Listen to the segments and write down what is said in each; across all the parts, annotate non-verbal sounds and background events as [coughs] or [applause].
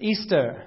Easter.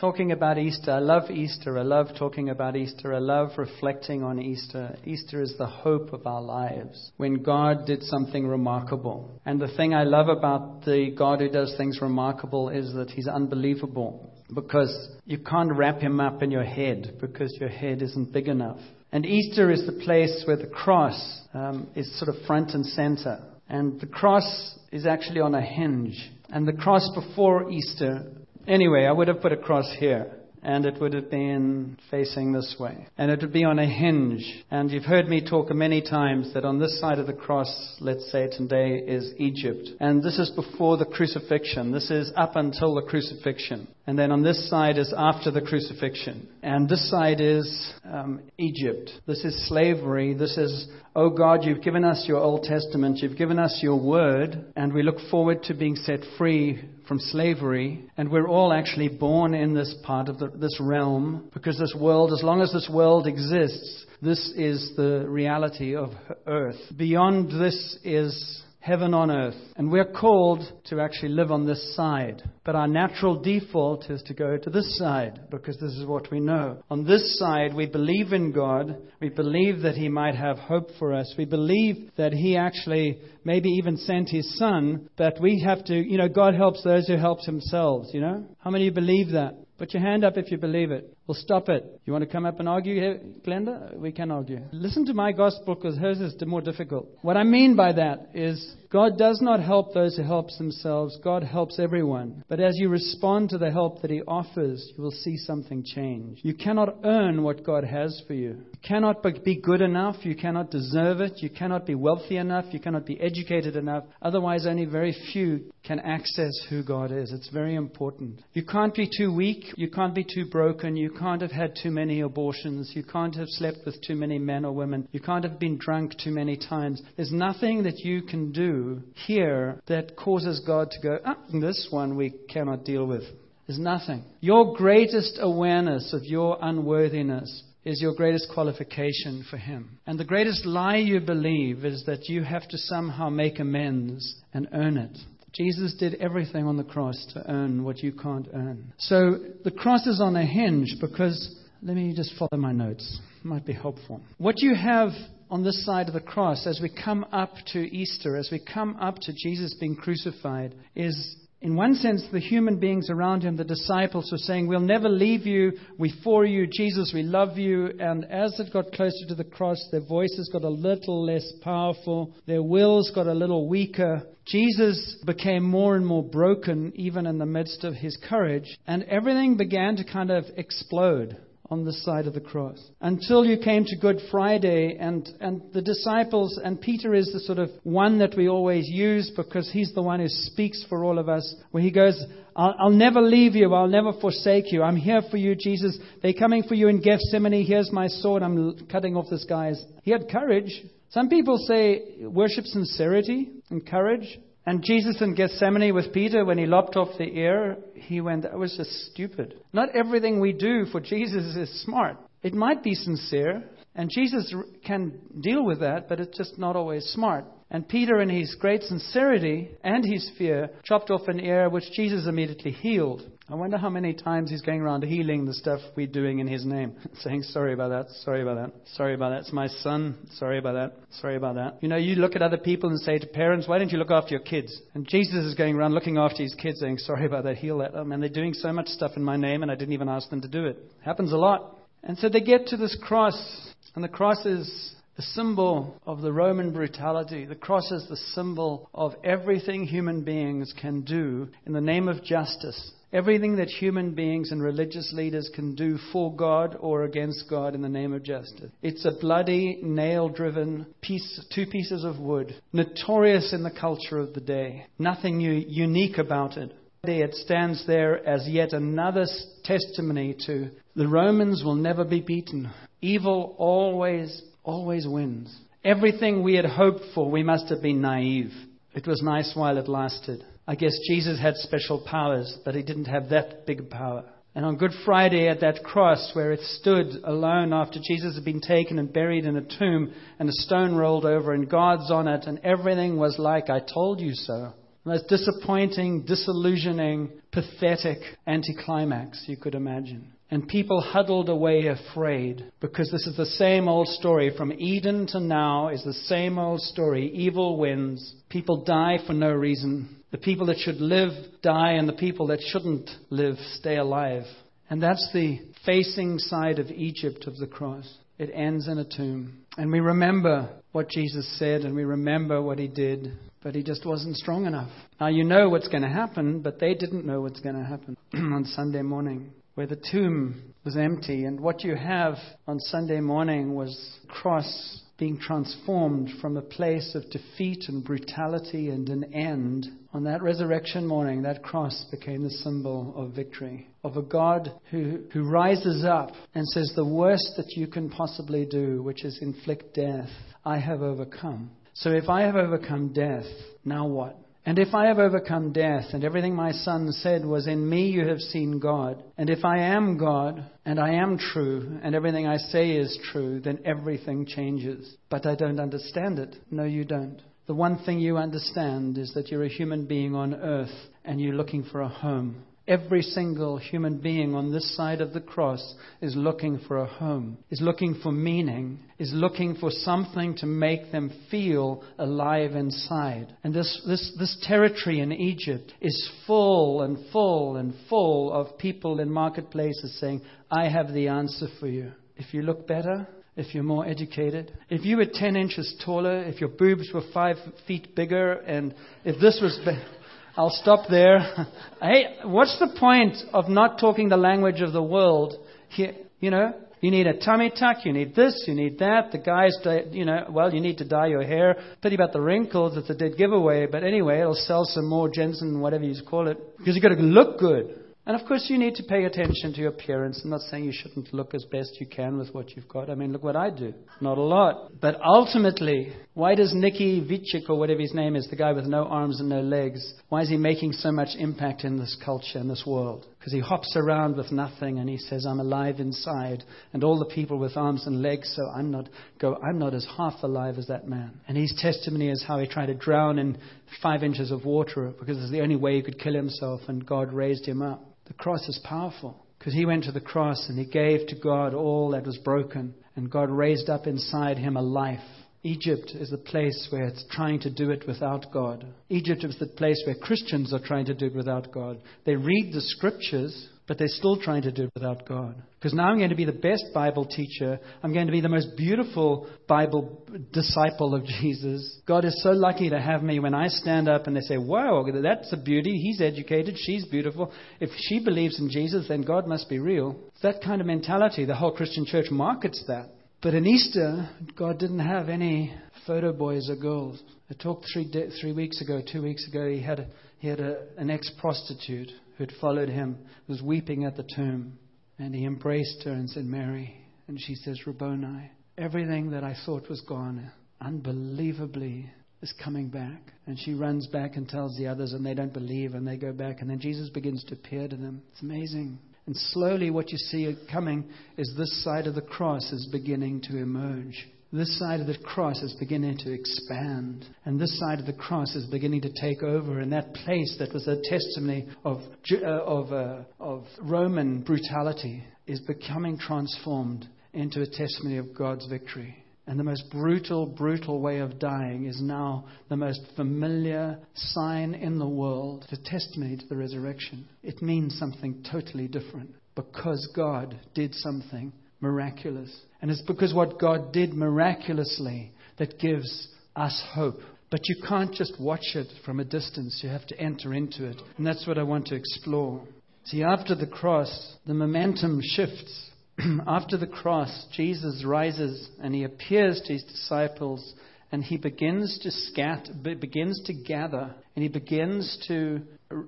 Talking about Easter. I love Easter. I love talking about Easter. I love reflecting on Easter. Easter is the hope of our lives when God did something remarkable. And the thing I love about the God who does things remarkable is that He's unbelievable because you can't wrap Him up in your head because your head isn't big enough. And Easter is the place where the cross um, is sort of front and center. And the cross is actually on a hinge. And the cross before Easter Anyway, I would have put a cross here and it would have been facing this way. And it would be on a hinge. And you've heard me talk many times that on this side of the cross, let's say today, is Egypt. And this is before the crucifixion. This is up until the crucifixion. And then on this side is after the crucifixion. And this side is um, Egypt. This is slavery. This is, oh God, you've given us your Old Testament. You've given us your word. And we look forward to being set free from slavery, and we're all actually born in this part of the, this realm because this world, as long as this world exists, this is the reality of earth. Beyond this is heaven on earth. And we're called to actually live on this side. But our natural default is to go to this side because this is what we know. On this side, we believe in God. We believe that He might have hope for us. We believe that He actually maybe even sent His Son, but we have to, you know, God helps those who help themselves, you know? How many of you believe that? Put your hand up if you believe it. We'll stop it. You want to come up and argue here, Glenda? We can argue. Listen to my gospel because hers is more difficult. What I mean by that is God does not help those who help themselves. God helps everyone. But as you respond to the help that He offers, you will see something change. You cannot earn what God has for you. You cannot be good enough. You cannot deserve it. You cannot be wealthy enough. You cannot be educated enough. Otherwise, only very few can access who God is. It's very important. You can't be too weak. You can't be too broken. You can't have had too many abortions. You can't have slept with too many men or women. You can't have been drunk too many times. There's nothing that you can do here that causes God to go, ah, this one we cannot deal with. There's nothing. Your greatest awareness of your unworthiness is your greatest qualification for Him. And the greatest lie you believe is that you have to somehow make amends and earn it. Jesus did everything on the cross to earn what you can't earn. So the cross is on a hinge because, let me just follow my notes. It might be helpful. What you have on this side of the cross as we come up to Easter, as we come up to Jesus being crucified, is in one sense, the human beings around him, the disciples, were saying, We'll never leave you. We for you. Jesus, we love you. And as it got closer to the cross, their voices got a little less powerful. Their wills got a little weaker. Jesus became more and more broken, even in the midst of his courage. And everything began to kind of explode on the side of the cross. Until you came to Good Friday, and, and the disciples, and Peter is the sort of one that we always use because he's the one who speaks for all of us, where he goes, I'll, I'll never leave you, I'll never forsake you, I'm here for you, Jesus. They're coming for you in Gethsemane, here's my sword, I'm cutting off this guy's. He had courage. Some people say worship sincerity and courage. And Jesus in Gethsemane with Peter, when he lopped off the ear, he went, that was just stupid. Not everything we do for Jesus is smart. It might be sincere, and Jesus can deal with that, but it's just not always smart. And Peter, in his great sincerity and his fear, chopped off an ear which Jesus immediately healed. I wonder how many times he's going around healing the stuff we're doing in his name, [laughs] saying, Sorry about that, sorry about that, sorry about that. It's my son, sorry about that, sorry about that. You know, you look at other people and say to parents, Why don't you look after your kids? And Jesus is going around looking after his kids, saying, Sorry about that, heal that. Oh, man, they're doing so much stuff in my name, and I didn't even ask them to do it. Happens a lot. And so they get to this cross, and the cross is the symbol of the Roman brutality. The cross is the symbol of everything human beings can do in the name of justice. Everything that human beings and religious leaders can do for God or against God in the name of justice. It's a bloody, nail driven piece, two pieces of wood, notorious in the culture of the day. Nothing unique about it. It stands there as yet another testimony to the Romans will never be beaten. Evil always always wins. Everything we had hoped for, we must have been naive. It was nice while it lasted. I guess Jesus had special powers, but he didn't have that big power. And on Good Friday at that cross where it stood alone after Jesus had been taken and buried in a tomb and a stone rolled over and guards on it and everything was like I told you so. The most disappointing, disillusioning, pathetic anticlimax you could imagine. And people huddled away afraid because this is the same old story. From Eden to now is the same old story. Evil wins. People die for no reason. The people that should live die, and the people that shouldn't live stay alive. And that's the facing side of Egypt of the cross. It ends in a tomb. And we remember what Jesus said and we remember what he did, but he just wasn't strong enough. Now you know what's going to happen, but they didn't know what's going to happen [clears throat] on Sunday morning, where the tomb was empty. And what you have on Sunday morning was cross being transformed from a place of defeat and brutality and an end, on that resurrection morning, that cross became the symbol of victory, of a God who, who rises up and says, The worst that you can possibly do, which is inflict death, I have overcome. So if I have overcome death, now what? And if I have overcome death, and everything my son said was, In me you have seen God, and if I am God, and I am true, and everything I say is true, then everything changes. But I don't understand it. No, you don't. The one thing you understand is that you're a human being on earth, and you're looking for a home. Every single human being on this side of the cross is looking for a home, is looking for meaning, is looking for something to make them feel alive inside. And this, this, this territory in Egypt is full and full and full of people in marketplaces saying, I have the answer for you. If you look better, if you're more educated, if you were 10 inches taller, if your boobs were 5 feet bigger, and if this was. Be- I'll stop there. [laughs] hey, what's the point of not talking the language of the world? Here, you know, you need a tummy tuck, you need this, you need that. The guys, you know, well, you need to dye your hair. Pity about the wrinkles, it's a dead giveaway. But anyway, it'll sell some more Jensen, whatever you call it, because you've got to look good. And of course, you need to pay attention to your appearance. I'm not saying you shouldn't look as best you can with what you've got. I mean, look what I do. Not a lot. But ultimately, why does Nicky Vujicic, or whatever his name is, the guy with no arms and no legs, why is he making so much impact in this culture, in this world? Because he hops around with nothing and he says, I'm alive inside. And all the people with arms and legs, so I'm not, go, I'm not as half alive as that man. And his testimony is how he tried to drown in five inches of water because it's the only way he could kill himself, and God raised him up. The cross is powerful because he went to the cross and he gave to God all that was broken, and God raised up inside him a life. Egypt is the place where it's trying to do it without God. Egypt is the place where Christians are trying to do it without God. They read the scriptures, but they're still trying to do it without God. Because now I'm going to be the best Bible teacher. I'm going to be the most beautiful Bible disciple of Jesus. God is so lucky to have me when I stand up and they say, Wow, that's a beauty. He's educated. She's beautiful. If she believes in Jesus, then God must be real. It's that kind of mentality. The whole Christian church markets that. But in Easter, God didn't have any photo boys or girls. I talked three, three weeks ago, two weeks ago, he had, a, he had a, an ex prostitute who had followed him, was weeping at the tomb. And he embraced her and said, Mary. And she says, Rabboni, everything that I thought was gone, unbelievably, is coming back. And she runs back and tells the others, and they don't believe, and they go back. And then Jesus begins to appear to them. It's amazing. And slowly, what you see coming is this side of the cross is beginning to emerge. This side of the cross is beginning to expand. And this side of the cross is beginning to take over. And that place that was a testimony of, uh, of, uh, of Roman brutality is becoming transformed into a testimony of God's victory. And the most brutal, brutal way of dying is now the most familiar sign in the world, to testimony to the resurrection. It means something totally different because God did something miraculous. And it's because what God did miraculously that gives us hope. But you can't just watch it from a distance, you have to enter into it. And that's what I want to explore. See, after the cross, the momentum shifts. [clears throat] after the cross, Jesus rises and he appears to his disciples and he begins to scatter, begins to gather, and he begins to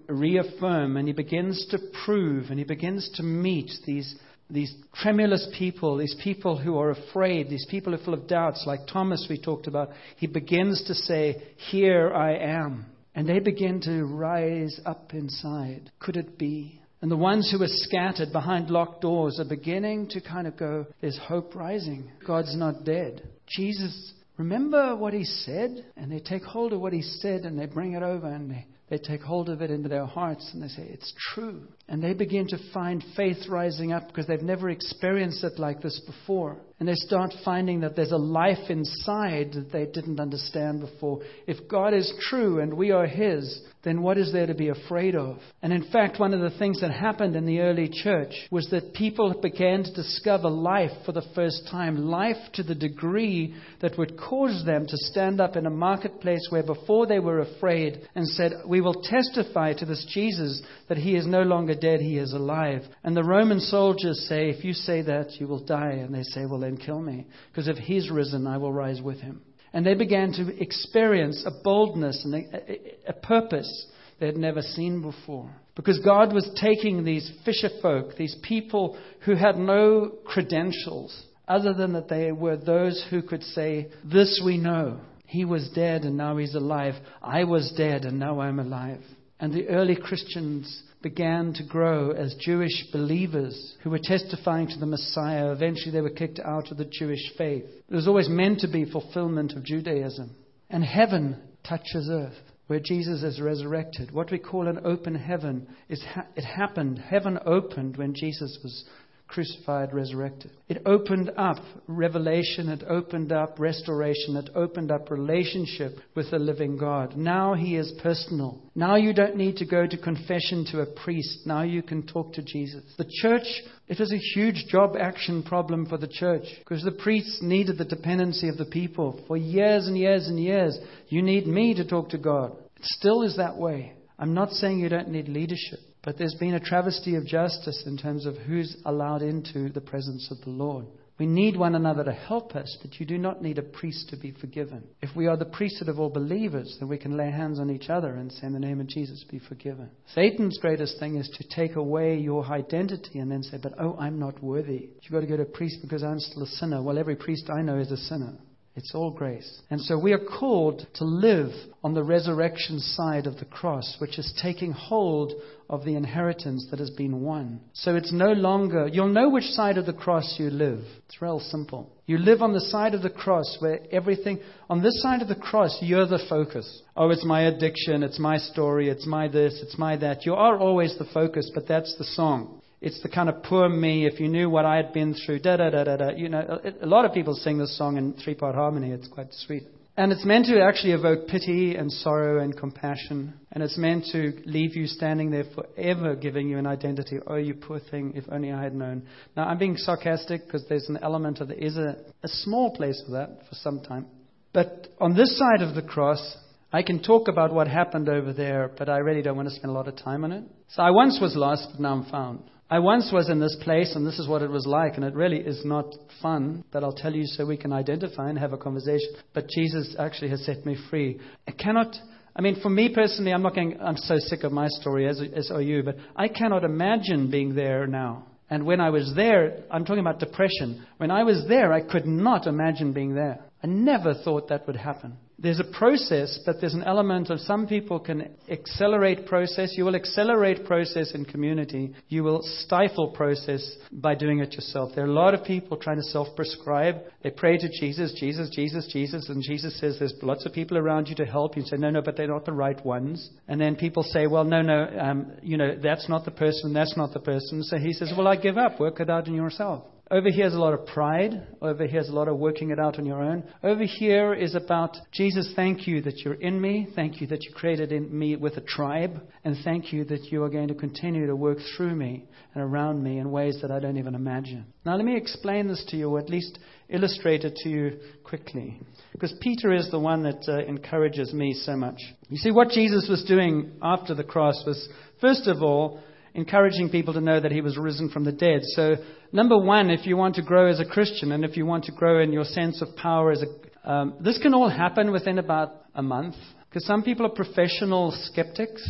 reaffirm, and he begins to prove, and he begins to meet these these tremulous people, these people who are afraid, these people who are full of doubts, like Thomas we talked about, he begins to say, Here I am. And they begin to rise up inside. Could it be? And the ones who are scattered behind locked doors are beginning to kind of go, There's hope rising. God's not dead. Jesus, remember what he said? And they take hold of what he said and they bring it over and they, they take hold of it into their hearts and they say, It's true. And they begin to find faith rising up because they've never experienced it like this before. And they start finding that there's a life inside that they didn't understand before. If God is true and we are His, then what is there to be afraid of? And in fact, one of the things that happened in the early church was that people began to discover life for the first time. Life to the degree that would cause them to stand up in a marketplace where before they were afraid and said, We will testify to this Jesus that He is no longer dead, He is alive. And the Roman soldiers say, If you say that, you will die. And they say, Well, then kill me. Because if He's risen, I will rise with Him. And they began to experience a boldness and a, a, purpose they had never seen before. Because God was taking these fisher folk, these people who had no credentials, other than that they were those who could say, This we know. He was dead and now he's alive. I was dead and now I'm alive. And the early Christians began to grow as Jewish believers who were testifying to the Messiah. Eventually, they were kicked out of the Jewish faith. It was always meant to be fulfillment of Judaism. And heaven touches earth, where Jesus is resurrected. What we call an open heaven is ha- it happened. Heaven opened when Jesus was crucified, resurrected. It opened up revelation, it opened up restoration, it opened up relationship with the living God. Now He is personal. Now you don't need to go to confession to a priest. Now you can talk to Jesus. The church, it was a huge job action problem for the church because the priests needed the dependency of the people for years and years and years. You need me to talk to God. It still is that way. I'm not saying you don't need leadership. But there's been a travesty of justice in terms of who's allowed into the presence of the Lord. We need one another to help us, but you do not need a priest to be forgiven. If we are the priesthood of all believers, then we can lay hands on each other and say, In the name of Jesus, be forgiven. Satan's greatest thing is to take away your identity and then say, But oh, I'm not worthy. You've got to go to a priest because I'm still a sinner. Well, every priest I know is a sinner. It's all grace. And so we are called to live on the resurrection side of the cross, which is taking hold of the inheritance that has been won. So it's no longer, you'll know which side of the cross you live. It's real simple. You live on the side of the cross where everything, on this side of the cross, you're the focus. Oh, it's my addiction, it's my story, it's my this, it's my that. You are always the focus, but that's the song. It's the kind of poor me, if you knew what I had been through, da da da da da. You know, a lot of people sing this song in three part harmony. It's quite sweet. And it's meant to actually evoke pity and sorrow and compassion. And it's meant to leave you standing there forever, giving you an identity. Oh, you poor thing, if only I had known. Now, I'm being sarcastic because there's an element of, there is a, a small place for that for some time. But on this side of the cross, I can talk about what happened over there, but I really don't want to spend a lot of time on it. So I once was lost, but now I'm found. I once was in this place, and this is what it was like, and it really is not fun, but I'll tell you so we can identify and have a conversation. But Jesus actually has set me free. I cannot. I mean, for me personally, I'm not going. I'm so sick of my story, as, as are you. But I cannot imagine being there now. And when I was there, I'm talking about depression. When I was there, I could not imagine being there. I never thought that would happen there's a process, but there's an element of some people can accelerate process. You will accelerate process in community. You will stifle process by doing it yourself. There are a lot of people trying to self prescribe. They pray to Jesus, Jesus, Jesus, Jesus, and Jesus says there's lots of people around you to help you. say, no, no, but they're not the right ones. And then people say, well, no, no, um, you know, that's not the person, that's not the person. So he says, well, I give up. Work it out in yourself. Over here is a lot of pride. Over here is a lot of working it out on your own. Over here is about Jesus, thank you that you're in me. Thank you that you created in me with a tribe. And thank you that you are going to continue to work through me and around me in ways that I don't even imagine. Now, let me explain this to you, or at least illustrate it to you quickly. Because Peter is the one that uh, encourages me so much. You see, what Jesus was doing after the cross was, first of all, encouraging people to know that he was risen from the dead. So, number one, if you want to grow as a Christian and if you want to grow in your sense of power as a, um, this can all happen within about a month. Because some people are professional skeptics.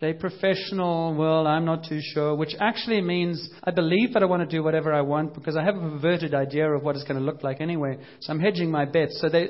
They're professional, well, I'm not too sure, which actually means I believe that I want to do whatever I want because I have a perverted idea of what it's going to look like anyway. So I'm hedging my bets. So they,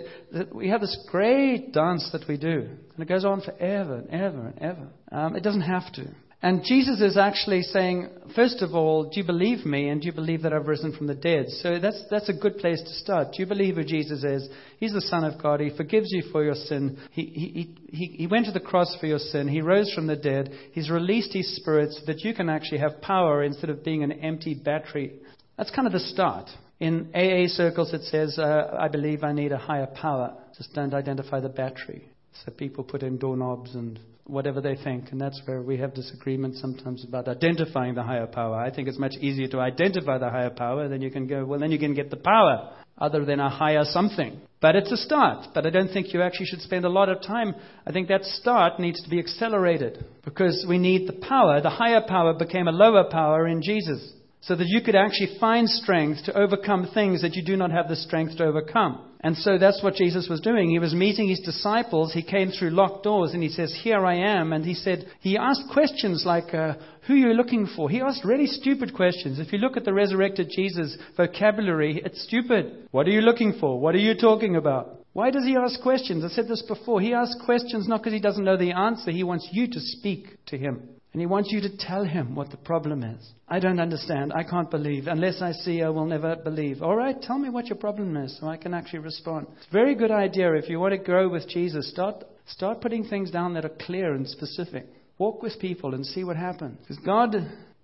we have this great dance that we do, and it goes on forever and ever and ever. Um, it doesn't have to. And Jesus is actually saying, first of all, do you believe me and do you believe that I've risen from the dead? So that's, that's a good place to start. Do you believe who Jesus is? He's the Son of God. He forgives you for your sin. He, he, he, he went to the cross for your sin. He rose from the dead. He's released His Spirit so that you can actually have power instead of being an empty battery. That's kind of the start. In AA circles, it says, uh, I believe I need a higher power. Just don't identify the battery. So people put in doorknobs and whatever they think. And that's where we have disagreements sometimes about identifying the higher power. I think it's much easier to identify the higher power than you can go, well, then you can get the power other than a higher something. But it's a start. But I don't think you actually should spend a lot of time. I think that start needs to be accelerated because we need the power. The higher power became a lower power in Jesus so that you could actually find strength to overcome things that you do not have the strength to overcome. And so that's what Jesus was doing. He was meeting his disciples. He came through locked doors and he says, Here I am. And he said, He asked questions like, uh, Who are you looking for? He asked really stupid questions. If you look at the resurrected Jesus vocabulary, it's stupid. What are you looking for? What are you talking about? Why does he ask questions? I said this before. He asks questions not because he doesn't know the answer. He wants you to speak to him. And he wants you to tell him what the problem is. I don't understand. I can't believe. Unless I see, I will never believe. All right, tell me what your problem is so I can actually respond. It's a very good idea. If you want to grow with Jesus, start, start putting things down that are clear and specific. Walk with people and see what happens. Because God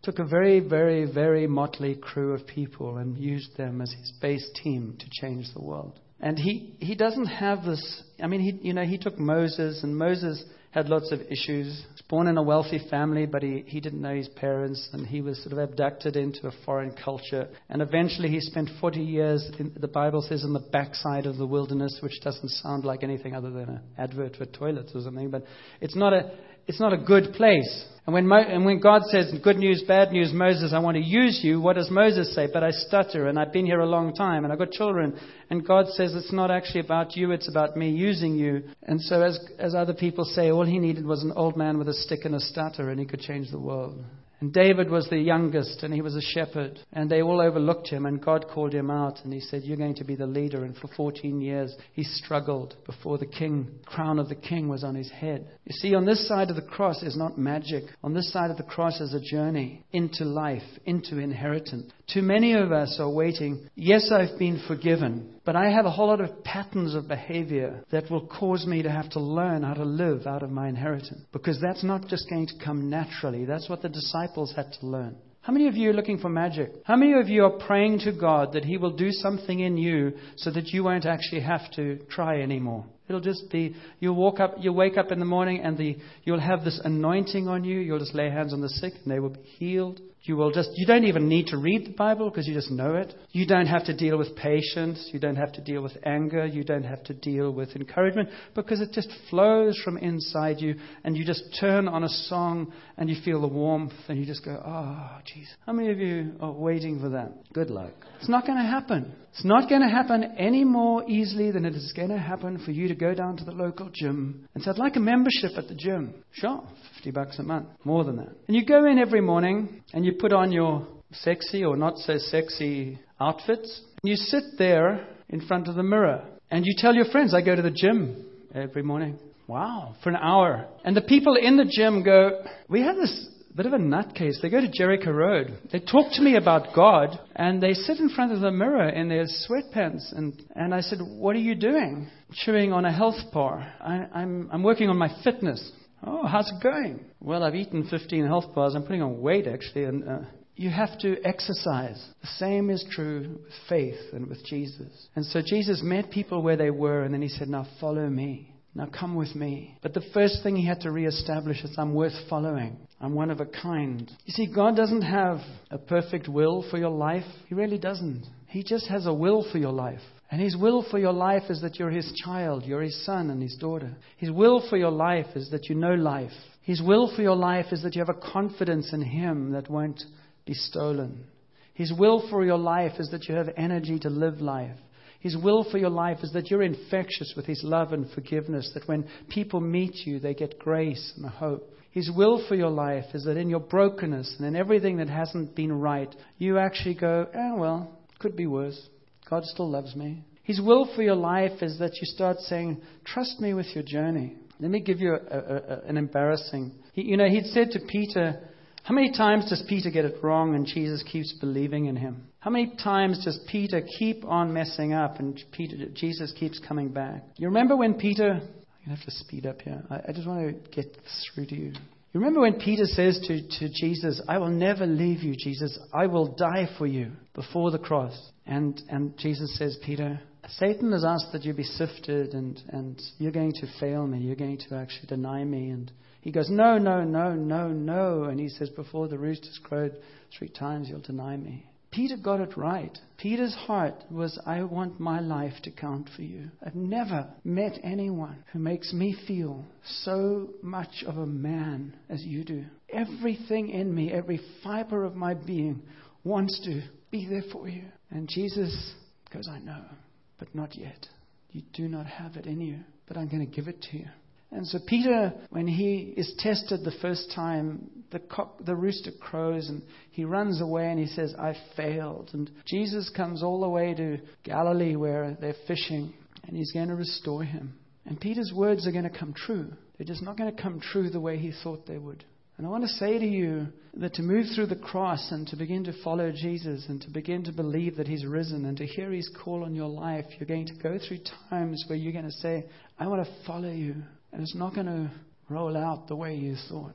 took a very, very, very motley crew of people and used them as his base team to change the world. And he, he doesn't have this. I mean, he, you know, he took Moses, and Moses had lots of issues. He was born in a wealthy family, but he, he didn't know his parents, and he was sort of abducted into a foreign culture. And eventually he spent 40 years, in, the Bible says, in the backside of the wilderness, which doesn't sound like anything other than an advert for toilets or something, but it's not a, it's not a good place. And when, Mo- and when God says, good news, bad news, Moses, I want to use you, what does Moses say? But I stutter and I've been here a long time and I've got children. And God says, it's not actually about you, it's about me using you. And so as, as other people say, all he needed was an old man with a stick and a stutter and he could change the world. And David was the youngest, and he was a shepherd. And they all overlooked him, and God called him out, and he said, You're going to be the leader. And for 14 years, he struggled before the king. Crown of the king was on his head. You see, on this side of the cross is not magic. On this side of the cross is a journey into life, into inheritance. Too many of us are waiting. Yes, I've been forgiven, but I have a whole lot of patterns of behavior that will cause me to have to learn how to live out of my inheritance. Because that's not just going to come naturally. That's what the disciples had to learn. How many of you are looking for magic? How many of you are praying to God that He will do something in you so that you won't actually have to try anymore? It'll just be you'll walk up, you'll wake up in the morning, and the, you'll have this anointing on you. You'll just lay hands on the sick, and they will be healed. You will just, you don't even need to read the Bible because you just know it. You don't have to deal with patience. You don't have to deal with anger. You don't have to deal with encouragement because it just flows from inside you and you just turn on a song and you feel the warmth and you just go, oh, jeez. How many of you are waiting for that? Good luck. It's not going to happen. It's not going to happen any more easily than it is going to happen for you to go down to the local gym and say, I'd like a membership at the gym. Sure, 50 bucks a month, more than that. And you go in every morning and you put on your sexy or not so sexy outfits. And you sit there in front of the mirror and you tell your friends, I go to the gym every morning. Wow, for an hour. And the people in the gym go, We have this bit of a nutcase. They go to Jericho Road. They talk to me about God, and they sit in front of the mirror in their sweatpants. And, and I said, What are you doing? Chewing on a health bar. I, I'm, I'm working on my fitness. Oh, how's it going? Well, I've eaten 15 health bars. I'm putting on weight, actually. And uh, you have to exercise. The same is true with faith and with Jesus. And so Jesus met people where they were, and then he said, Now follow me. Now come with me. But the first thing he had to reestablish is I'm worth following. I'm one of a kind. You see, God doesn't have a perfect will for your life. He really doesn't. He just has a will for your life. And His will for your life is that you're His child, you're His son and His daughter. His will for your life is that you know life. His will for your life is that you have a confidence in Him that won't be stolen. His will for your life is that you have energy to live life. His will for your life is that you're infectious with His love and forgiveness, that when people meet you, they get grace and hope. His will for your life is that in your brokenness and in everything that hasn't been right, you actually go, oh, well, could be worse. God still loves me. His will for your life is that you start saying, Trust me with your journey. Let me give you a, a, a, an embarrassing He, you know, he'd said to Peter, how many times does Peter get it wrong and Jesus keeps believing in him? How many times does Peter keep on messing up and Peter, Jesus keeps coming back? You remember when Peter, I'm going to have to speed up here. I, I just want to get through to you. Remember when Peter says to, to Jesus, I will never leave you, Jesus. I will die for you before the cross. And, and Jesus says, Peter, Satan has asked that you be sifted and, and you're going to fail me. You're going to actually deny me. And he goes, No, no, no, no, no. And he says, Before the rooster's crowed three times, you'll deny me. Peter got it right. Peter's heart was, I want my life to count for you. I've never met anyone who makes me feel so much of a man as you do. Everything in me, every fiber of my being wants to be there for you. And Jesus goes, I know but not yet. You do not have it in you, but I'm going to give it to you. And so Peter, when he is tested the first time, the, cock, the rooster crows and he runs away and he says, I failed. And Jesus comes all the way to Galilee where they're fishing and he's going to restore him. And Peter's words are going to come true. They're just not going to come true the way he thought they would. And I want to say to you that to move through the cross and to begin to follow Jesus and to begin to believe that He's risen and to hear His call on your life, you're going to go through times where you're going to say, I want to follow you. And it's not going to roll out the way you thought.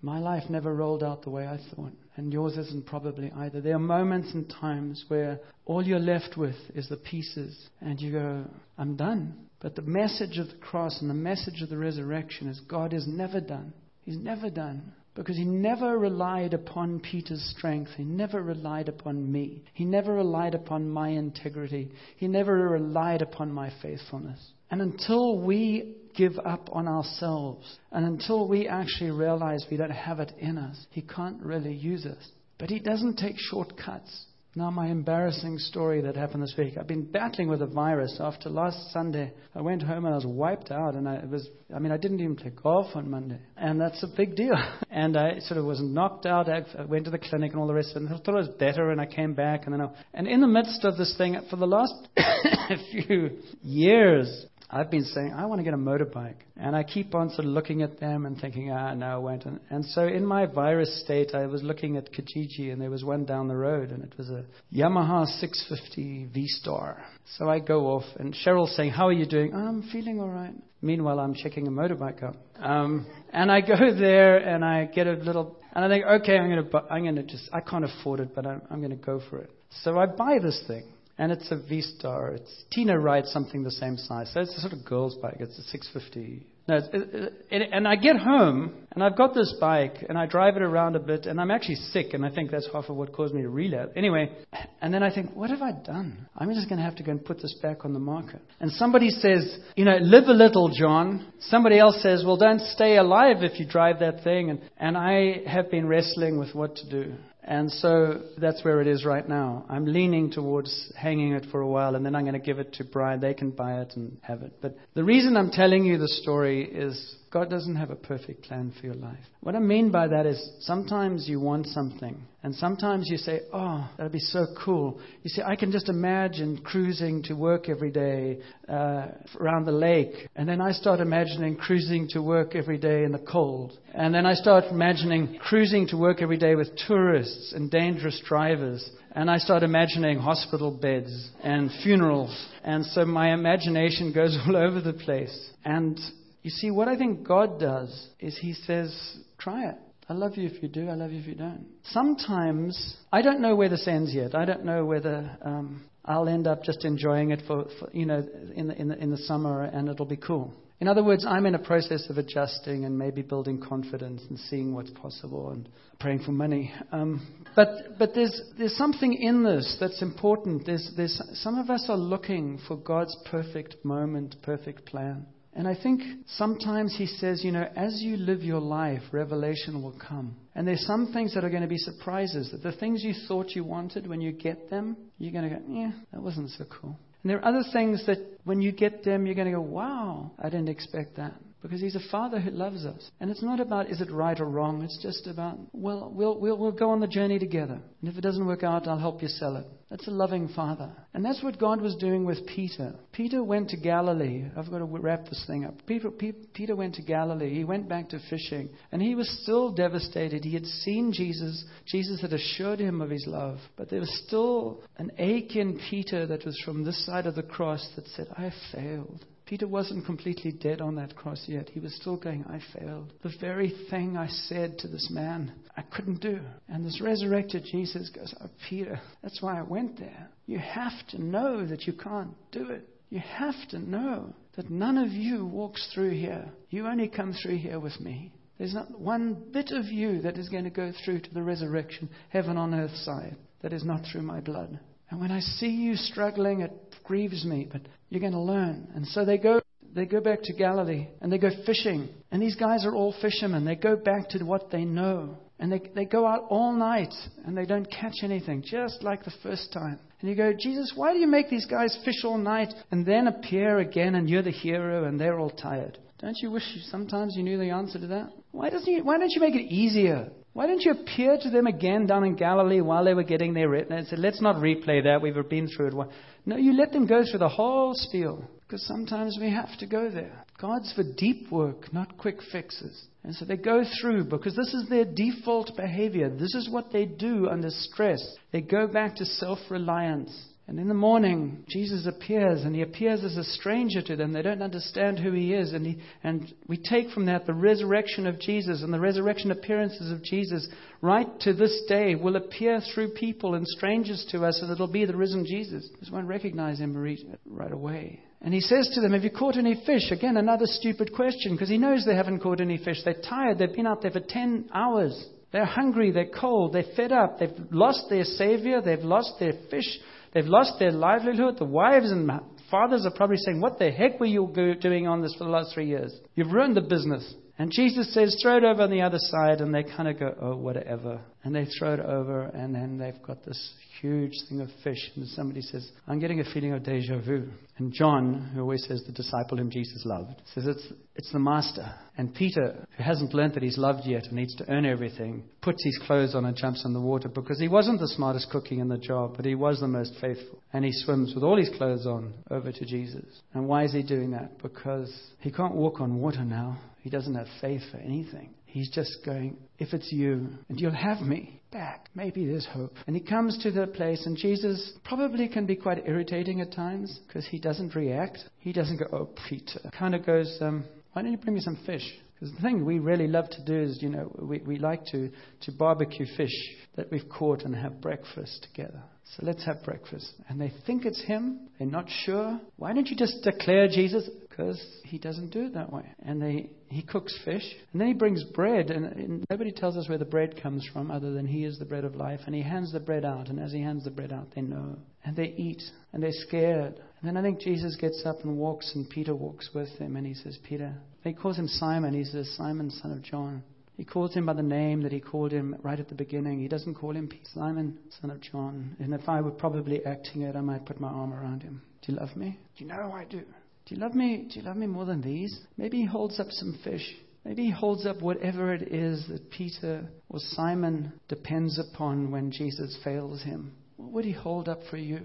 My life never rolled out the way I thought, and yours isn't probably either. There are moments and times where all you're left with is the pieces, and you go, I'm done. But the message of the cross and the message of the resurrection is God is never done. He's never done. Because he never relied upon Peter's strength. He never relied upon me. He never relied upon my integrity. He never relied upon my faithfulness. And until we give up on ourselves, and until we actually realize we don't have it in us, he can't really use us. But he doesn't take shortcuts. Now, my embarrassing story that happened this week. I've been battling with a virus. After last Sunday, I went home and I was wiped out. And I was, I mean, I didn't even play golf on Monday. And that's a big deal. [laughs] And I sort of was knocked out. I went to the clinic and all the rest of it. And I thought it was better. And I came back. And then I, and in the midst of this thing, for the last [coughs] few years, I've been saying, I want to get a motorbike. And I keep on sort of looking at them and thinking, ah, no, I won't. And, and so in my virus state, I was looking at Kijiji, and there was one down the road, and it was a Yamaha 650 V-Star. So I go off, and Cheryl's saying, how are you doing? Oh, I'm feeling all right. Meanwhile, I'm checking a motorbike out. Um, and I go [laughs] there, and I get a little, and I think, okay, I'm going to, I'm going to just, I can't afford it, but I'm, I'm going to go for it. So I buy this thing and it's a V-Star. It's Tina rides something the same size, so it's a sort of girl's bike. It's a 650. No, it, it, it, and I get home and I've got this bike and I drive it around a bit and I'm actually sick and I think that's half of what caused me to relapse. Anyway, and then I think, what have I done? I'm just going to have to go and put this back on the market. And somebody says, you know, live a little, John. Somebody else says, well, don't stay alive if you drive that thing. And, and I have been wrestling with what to do. And so that's where it is right now. I'm leaning towards hanging it for a while, and then I'm going to give it to Brian. They can buy it and have it. But the reason I'm telling you the story is God doesn't have a perfect plan for your life. What I mean by that is sometimes you want something, and sometimes you say, Oh, that'd be so cool. You see, I can just imagine cruising to work every day uh, around the lake. And then I start imagining cruising to work every day in the cold. And then I start imagining cruising to work every day with tourists and dangerous drivers. And I start imagining hospital beds and funerals. And so my imagination goes [laughs] all over the place. And you see, what I think God does is He says, try it. I love you if you do, I love you if you don't. Sometimes, I don't know where this ends yet. I don't know whether um, I'll end up just enjoying it for, for you know, in the, in, the, in the summer and it'll be cool. In other words, I'm in a process of adjusting and maybe building confidence and seeing what's possible and praying for money. Um, but but there's, there's something in this that's important. There's, there's, some of us are looking for God's perfect moment, perfect plan. And I think sometimes he says, you know, as you live your life, revelation will come. And there's some things that are going to be surprises. That the things you thought you wanted, when you get them, you're going to go, yeah, that wasn't so cool. And there are other things that when you get them, you're going to go, wow, I didn't expect that. Because He's a Father who loves us. And it's not about is it right or wrong. It's just about, well, we'll, we'll, we'll go on the journey together. And if it doesn't work out, I'll help you sell it. That's a loving Father. And that's what God was doing with Peter. Peter went to Galilee. I've got to wrap this thing up. Peter, Peter went to Galilee. He went back to fishing. And he was still devastated. He had seen Jesus. Jesus had assured him of his love. But there was still an ache in Peter that was from this side of the cross that said, I failed. Peter wasn't completely dead on that cross yet. He was still going, I failed. The very thing I said to this man, I couldn't do. And this resurrected Jesus goes, Oh, Peter, that's why I went there. You have to know that you can't do it. You have to know that none of you walks through here. You only come through here with me. There's not one bit of you that is going to go through to the resurrection, heaven on earth side, that is not through my blood. And when I see you struggling, it grieves me, but you're going to learn. And so they go, they go back to Galilee and they go fishing. And these guys are all fishermen. They go back to what they know. And they, they go out all night and they don't catch anything, just like the first time. And you go, Jesus, why do you make these guys fish all night and then appear again and you're the hero and they're all tired? Don't you wish sometimes you knew the answer to that? Why, doesn't you, why don't you make it easier? Why didn't you appear to them again down in Galilee while they were getting their retina and said, let's not replay that, we've been through it. No, you let them go through the whole spiel because sometimes we have to go there. God's for deep work, not quick fixes. And so they go through because this is their default behavior. This is what they do under stress. They go back to self reliance. And in the morning, Jesus appears, and he appears as a stranger to them. They don't understand who he is. And, he, and we take from that the resurrection of Jesus and the resurrection appearances of Jesus right to this day will appear through people and strangers to us, and it'll be the risen Jesus. Just won't recognize him right away. And he says to them, Have you caught any fish? Again, another stupid question, because he knows they haven't caught any fish. They're tired. They've been out there for 10 hours. They're hungry. They're cold. They're fed up. They've lost their Savior. They've lost their fish. They've lost their livelihood. The wives and fathers are probably saying, What the heck were you doing on this for the last three years? You've ruined the business. And Jesus says, Throw it over on the other side. And they kind of go, Oh, whatever. And they throw it over, and then they've got this huge thing of fish. And somebody says, I'm getting a feeling of deja vu. And John, who always says the disciple whom Jesus loved, says it's, it's the master. And Peter, who hasn't learned that he's loved yet and needs to earn everything, puts his clothes on and jumps in the water because he wasn't the smartest cooking in the job, but he was the most faithful. And he swims with all his clothes on over to Jesus. And why is he doing that? Because he can't walk on water now. He doesn't have faith for anything. He's just going, if it's you, and you'll have me back, maybe there's hope. And he comes to the place, and Jesus probably can be quite irritating at times because he doesn't react. He doesn't go, oh, Peter. Kind of goes, um, why don't you bring me some fish? Because the thing we really love to do is, you know, we, we like to, to barbecue fish that we've caught and have breakfast together. So let's have breakfast. And they think it's him. They're not sure. Why don't you just declare Jesus? Because he doesn't do it that way. And they, he cooks fish. And then he brings bread. And, nobody tells us where the bread comes from other than he is the bread of life. And he hands the bread out. And as he hands the bread out, they know. And they eat. And they're scared. And then I think Jesus gets up and walks. And Peter walks with him. And he says, Peter. He calls him Simon. He says, Simon, son of John. He calls him by the name that he called him right at the beginning. He doesn't call him Simon, son of John. And if I were probably acting it, I might put my arm around him. Do you love me? Do you know I do? Do you love me? Do you love me more than these? Maybe he holds up some fish. Maybe he holds up whatever it is that Peter or Simon depends upon when Jesus fails him. What would he hold up for you?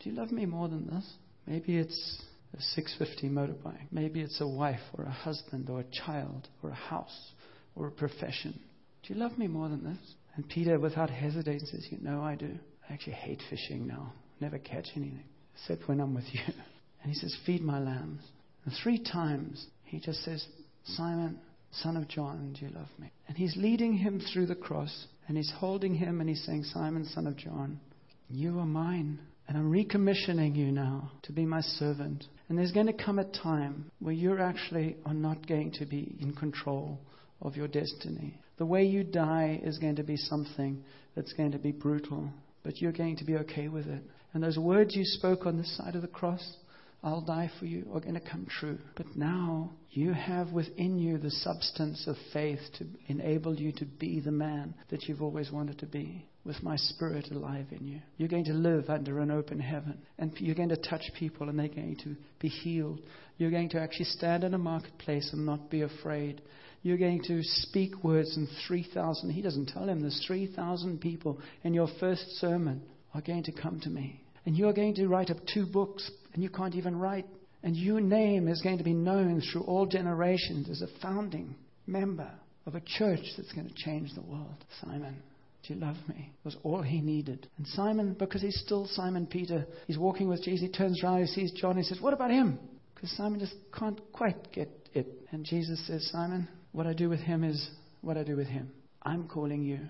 Do you love me more than this? Maybe it's a 650 motorbike. Maybe it's a wife or a husband or a child or a house or a profession. Do you love me more than this? And Peter, without hesitating, says, You know, I do. I actually hate fishing now. Never catch anything, except when I'm with you. [laughs] And he says, Feed my lambs. And three times he just says, Simon, son of John, do you love me? And he's leading him through the cross, and he's holding him, and he's saying, Simon, son of John, you are mine. And I'm recommissioning you now to be my servant. And there's going to come a time where you actually are not going to be in control of your destiny. The way you die is going to be something that's going to be brutal, but you're going to be okay with it. And those words you spoke on this side of the cross, I'll die for you, are going to come true. But now you have within you the substance of faith to enable you to be the man that you've always wanted to be. with my spirit alive in you. You're going to live under an open heaven. And you're going to touch people and they're going to be healed. You're going to actually stand in a marketplace and not be afraid. You're going to speak words and 3,000, he doesn't tell him, there's 3,000 people in your first sermon are going to come to me. And you're going to write up two books and you can't even write. And your name is going to be known through all generations as a founding member of a church that's going to change the world. Simon, do you love me? was all he needed. And Simon, because he's still Simon Peter, he's walking with Jesus. He turns around, he sees John, he says, What about him? Because Simon just can't quite get it. And Jesus says, Simon, what I do with him is what I do with him. I'm calling you.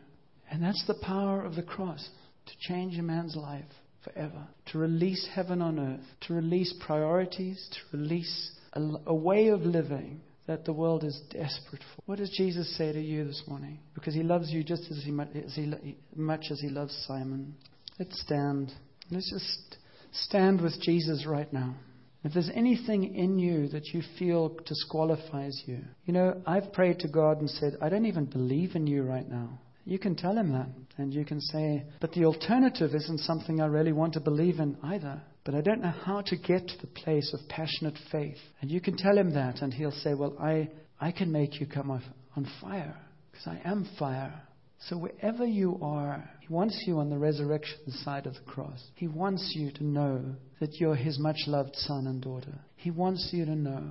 And that's the power of the cross to change a man's life forever, to release heaven on earth, to release priorities, to release a, a way of living that the world is desperate for. What does Jesus say to you this morning? Because he loves you just as, he, as he, much as he loves Simon. Let's stand. Let's just stand with Jesus right now. If there's anything in you that you feel disqualifies you, you know, I've prayed to God and said, I don't even believe in you right now. You can tell him that. And you can say, but the alternative isn't something I really want to believe in either. But I don't know how to get to the place of passionate faith. And you can tell him that, and he'll say, Well, I, I can make you come off on fire, because I am fire. So wherever you are, He wants you on the resurrection side of the cross. He wants you to know that you're His much loved son and daughter. He wants you to know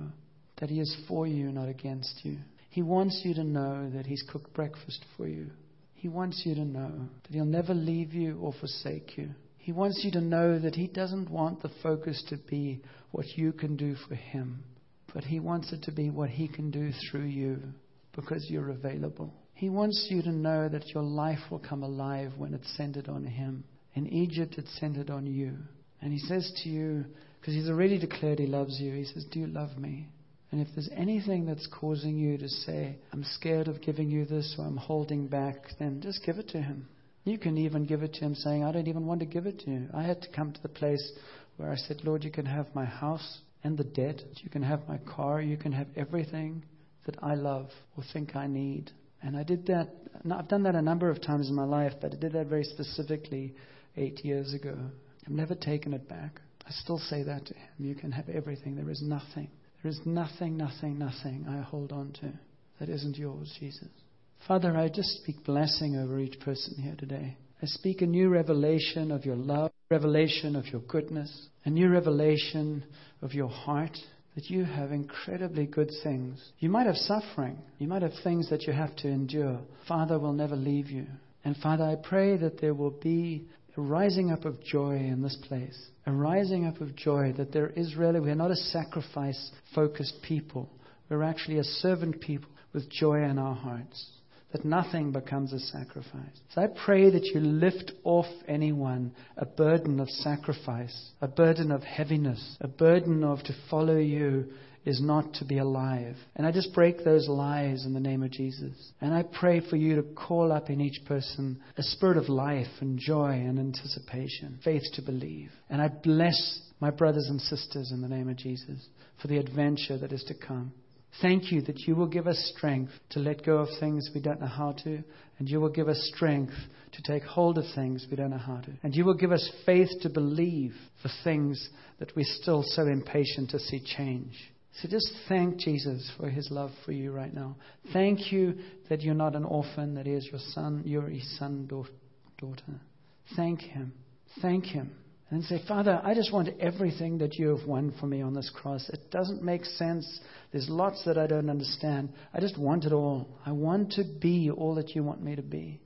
that He is for you, not against you. He wants you to know that He's cooked breakfast for you. He wants you to know that He'll never leave you or forsake you. He wants you to know that He doesn't want the focus to be what you can do for Him, but He wants it to be what He can do through you because you're available. He wants you to know that your life will come alive when it's centered on Him. In Egypt, it's centered on you. And He says to you, because He's already declared He loves you, He says, Do you love me? And if there's anything that's causing you to say, I'm scared of giving you this or I'm holding back, then just give it to Him. You can even give it to Him saying, I don't even want to give it to you. I had to come to the place where I said, Lord, you can have my house and the debt. You can have my car. You can have everything that I love or think I need. And I did that, I've done that a number of times in my life, but I did that very specifically eight years ago. I've never taken it back. I still say that to him. You can have everything. There is nothing. There is nothing, nothing, nothing I hold on to that isn't yours, Jesus. Father, I just speak blessing over each person here today. I speak a new revelation of your love, revelation of your goodness, a new revelation of your heart that you have incredibly good things. You might have suffering. You might have things that you have to endure. Father will never leave you. And Father, I pray that there will be a rising up of joy in this place. A rising up of joy that there is really, we're not a sacrifice focused people. We're actually a servant people with joy in our hearts that nothing becomes a sacrifice. So I pray that you lift off anyone a burden of sacrifice, a burden of heaviness, a burden of to follow you is not to be alive. And I just break those lies in the name of Jesus. And I pray for you to call up in each person a spirit of life and joy and anticipation, faith to believe. And I bless my brothers and sisters in the name of Jesus for the adventure that is to come. Thank you that you will give us strength to let go of things we don't know how to, and you will give us strength to take hold of things we don't know how to. And you will give us faith to believe the things that we're still so impatient to see change. So just thank Jesus for his love for you right now. Thank you that you're not an orphan, that he is your son, you're his son, daughter. Thank him. Thank him and say, Father, I just want everything that you have won for me on this cross. It doesn't make sense. There's lots that I don't understand. I just want it all. I want to be all that you want me to be.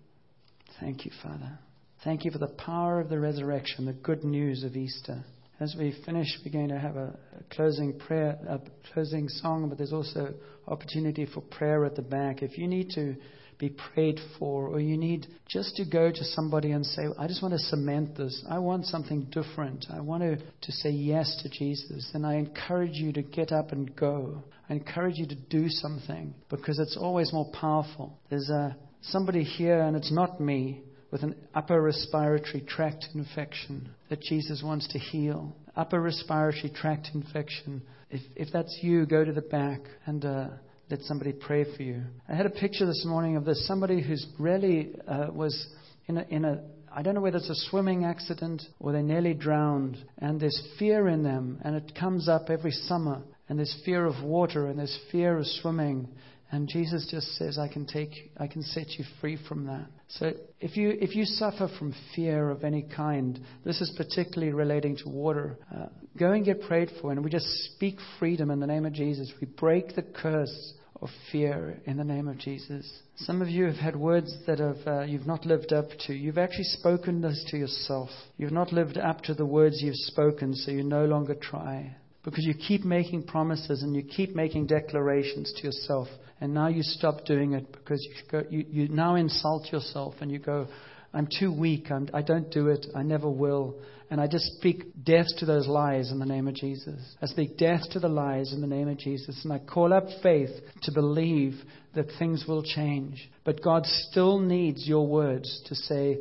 Thank you, Father. Thank you for the power of the resurrection, the good news of Easter. As we finish, we're going to have a, a closing prayer, a closing song, but there's also opportunity for prayer at the back. If you need to be prayed for, or you need just to go to somebody and say, I just want to cement this. I want something different. I want to, to say yes to Jesus. And I encourage you to get up and go. I encourage you to do something because it's always more powerful. There's a, somebody here, and it's not me, with an upper respiratory tract infection that Jesus wants to heal. Upper respiratory tract infection. If, if that's you, go to the back and. Uh, let somebody pray for you. I had a picture this morning of this somebody who's really uh, was in a, in a I don't know whether it's a swimming accident or they're nearly drowned, and there's fear in them, and it comes up every summer, and there's fear of water, and there's fear of swimming. And Jesus just says, I can take, I can set you free from that. So if you, if you suffer from fear of any kind, this is particularly relating to water, uh, go and get prayed for. And we just speak freedom in the name of Jesus. We break the curse of fear in the name of Jesus. Some of you have had words that have, uh, you've not lived up to. You've actually spoken this to yourself. You've not lived up to the words you've spoken, so you no longer try. Because you keep making promises and you keep making declarations to yourself. And now you stop doing it because you, go, you, you now insult yourself and you go, I'm too weak. I'm, I don't do it. I never will. And I just speak death to those lies in the name of Jesus. I speak death to the lies in the name of Jesus. And I call up faith to believe that things will change. But God still needs your words to say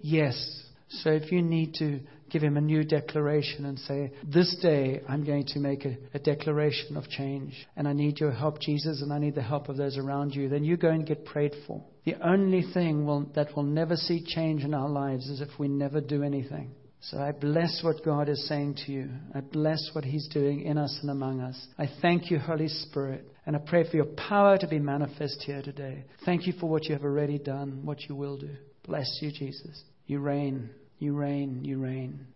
yes. So if you need to give him a new declaration and say, This day I'm going to make a, a, declaration of change, and I need your help, Jesus, and I need the help of those around you, then you go and get prayed for. The only thing will, that will never see change in our lives is if we never do anything. So I bless what God is saying to you. I bless what He's doing in us and among us. I thank you, Holy Spirit, and I pray for your power to be manifest here today. Thank you for what you have already done, what you will do. Bless you, Jesus. You reign, you reign, you reign.